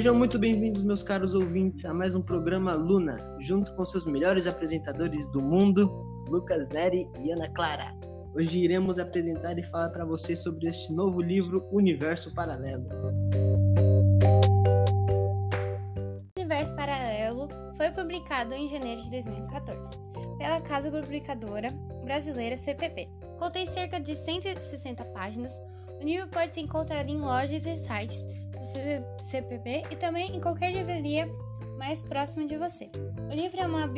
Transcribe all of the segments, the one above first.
Sejam muito bem-vindos, meus caros ouvintes, a mais um programa Luna, junto com seus melhores apresentadores do mundo, Lucas Neri e Ana Clara. Hoje iremos apresentar e falar para você sobre este novo livro, Universo Paralelo. Universo Paralelo foi publicado em janeiro de 2014 pela casa publicadora brasileira CPP. Contém cerca de 160 páginas. O livro pode ser encontrado em lojas e sites do CPP e também em qualquer livraria mais próxima de você. O livro é uma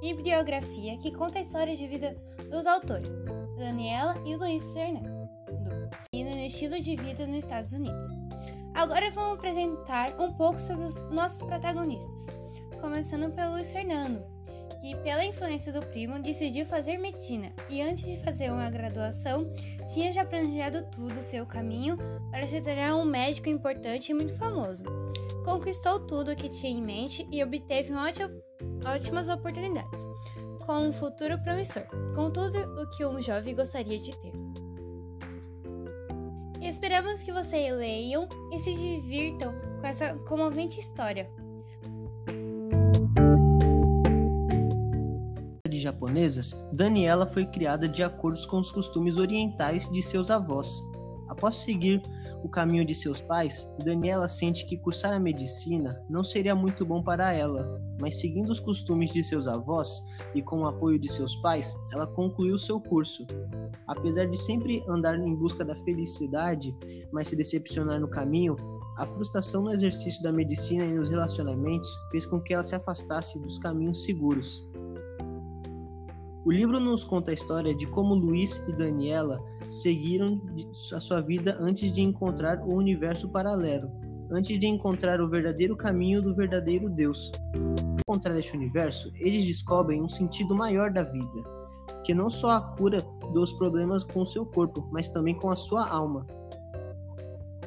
bibliografia que conta a história de vida dos autores, Daniela e Luiz Fernando, e no estilo de vida nos Estados Unidos. Agora vamos apresentar um pouco sobre os nossos protagonistas, começando pelo Luiz Fernando, que, pela influência do primo, decidiu fazer medicina e, antes de fazer uma graduação, tinha já planejado tudo seu caminho para se tornar um médico importante e muito famoso. Conquistou tudo o que tinha em mente e obteve ótimas oportunidades, com um futuro promissor, com tudo o que um jovem gostaria de ter. Esperamos que vocês leiam e se divirtam com essa comovente história. De japonesas, Daniela foi criada de acordo com os costumes orientais de seus avós. Após seguir o caminho de seus pais, Daniela sente que cursar a medicina não seria muito bom para ela, mas seguindo os costumes de seus avós e com o apoio de seus pais, ela concluiu seu curso. Apesar de sempre andar em busca da felicidade, mas se decepcionar no caminho, a frustração no exercício da medicina e nos relacionamentos fez com que ela se afastasse dos caminhos seguros. O livro nos conta a história de como Luiz e Daniela seguiram a sua vida antes de encontrar o universo paralelo, antes de encontrar o verdadeiro caminho do verdadeiro Deus. Ao encontrar este universo, eles descobrem um sentido maior da vida, que não só a cura dos problemas com seu corpo, mas também com a sua alma.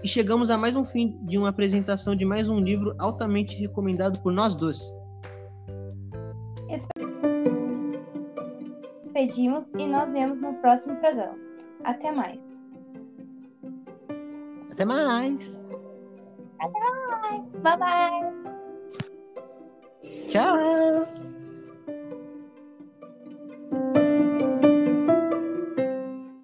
E chegamos a mais um fim de uma apresentação de mais um livro altamente recomendado por nós dois. Despedimos e nos vemos no próximo programa. Até mais. Até mais. Até mais. Bye bye. Tchau.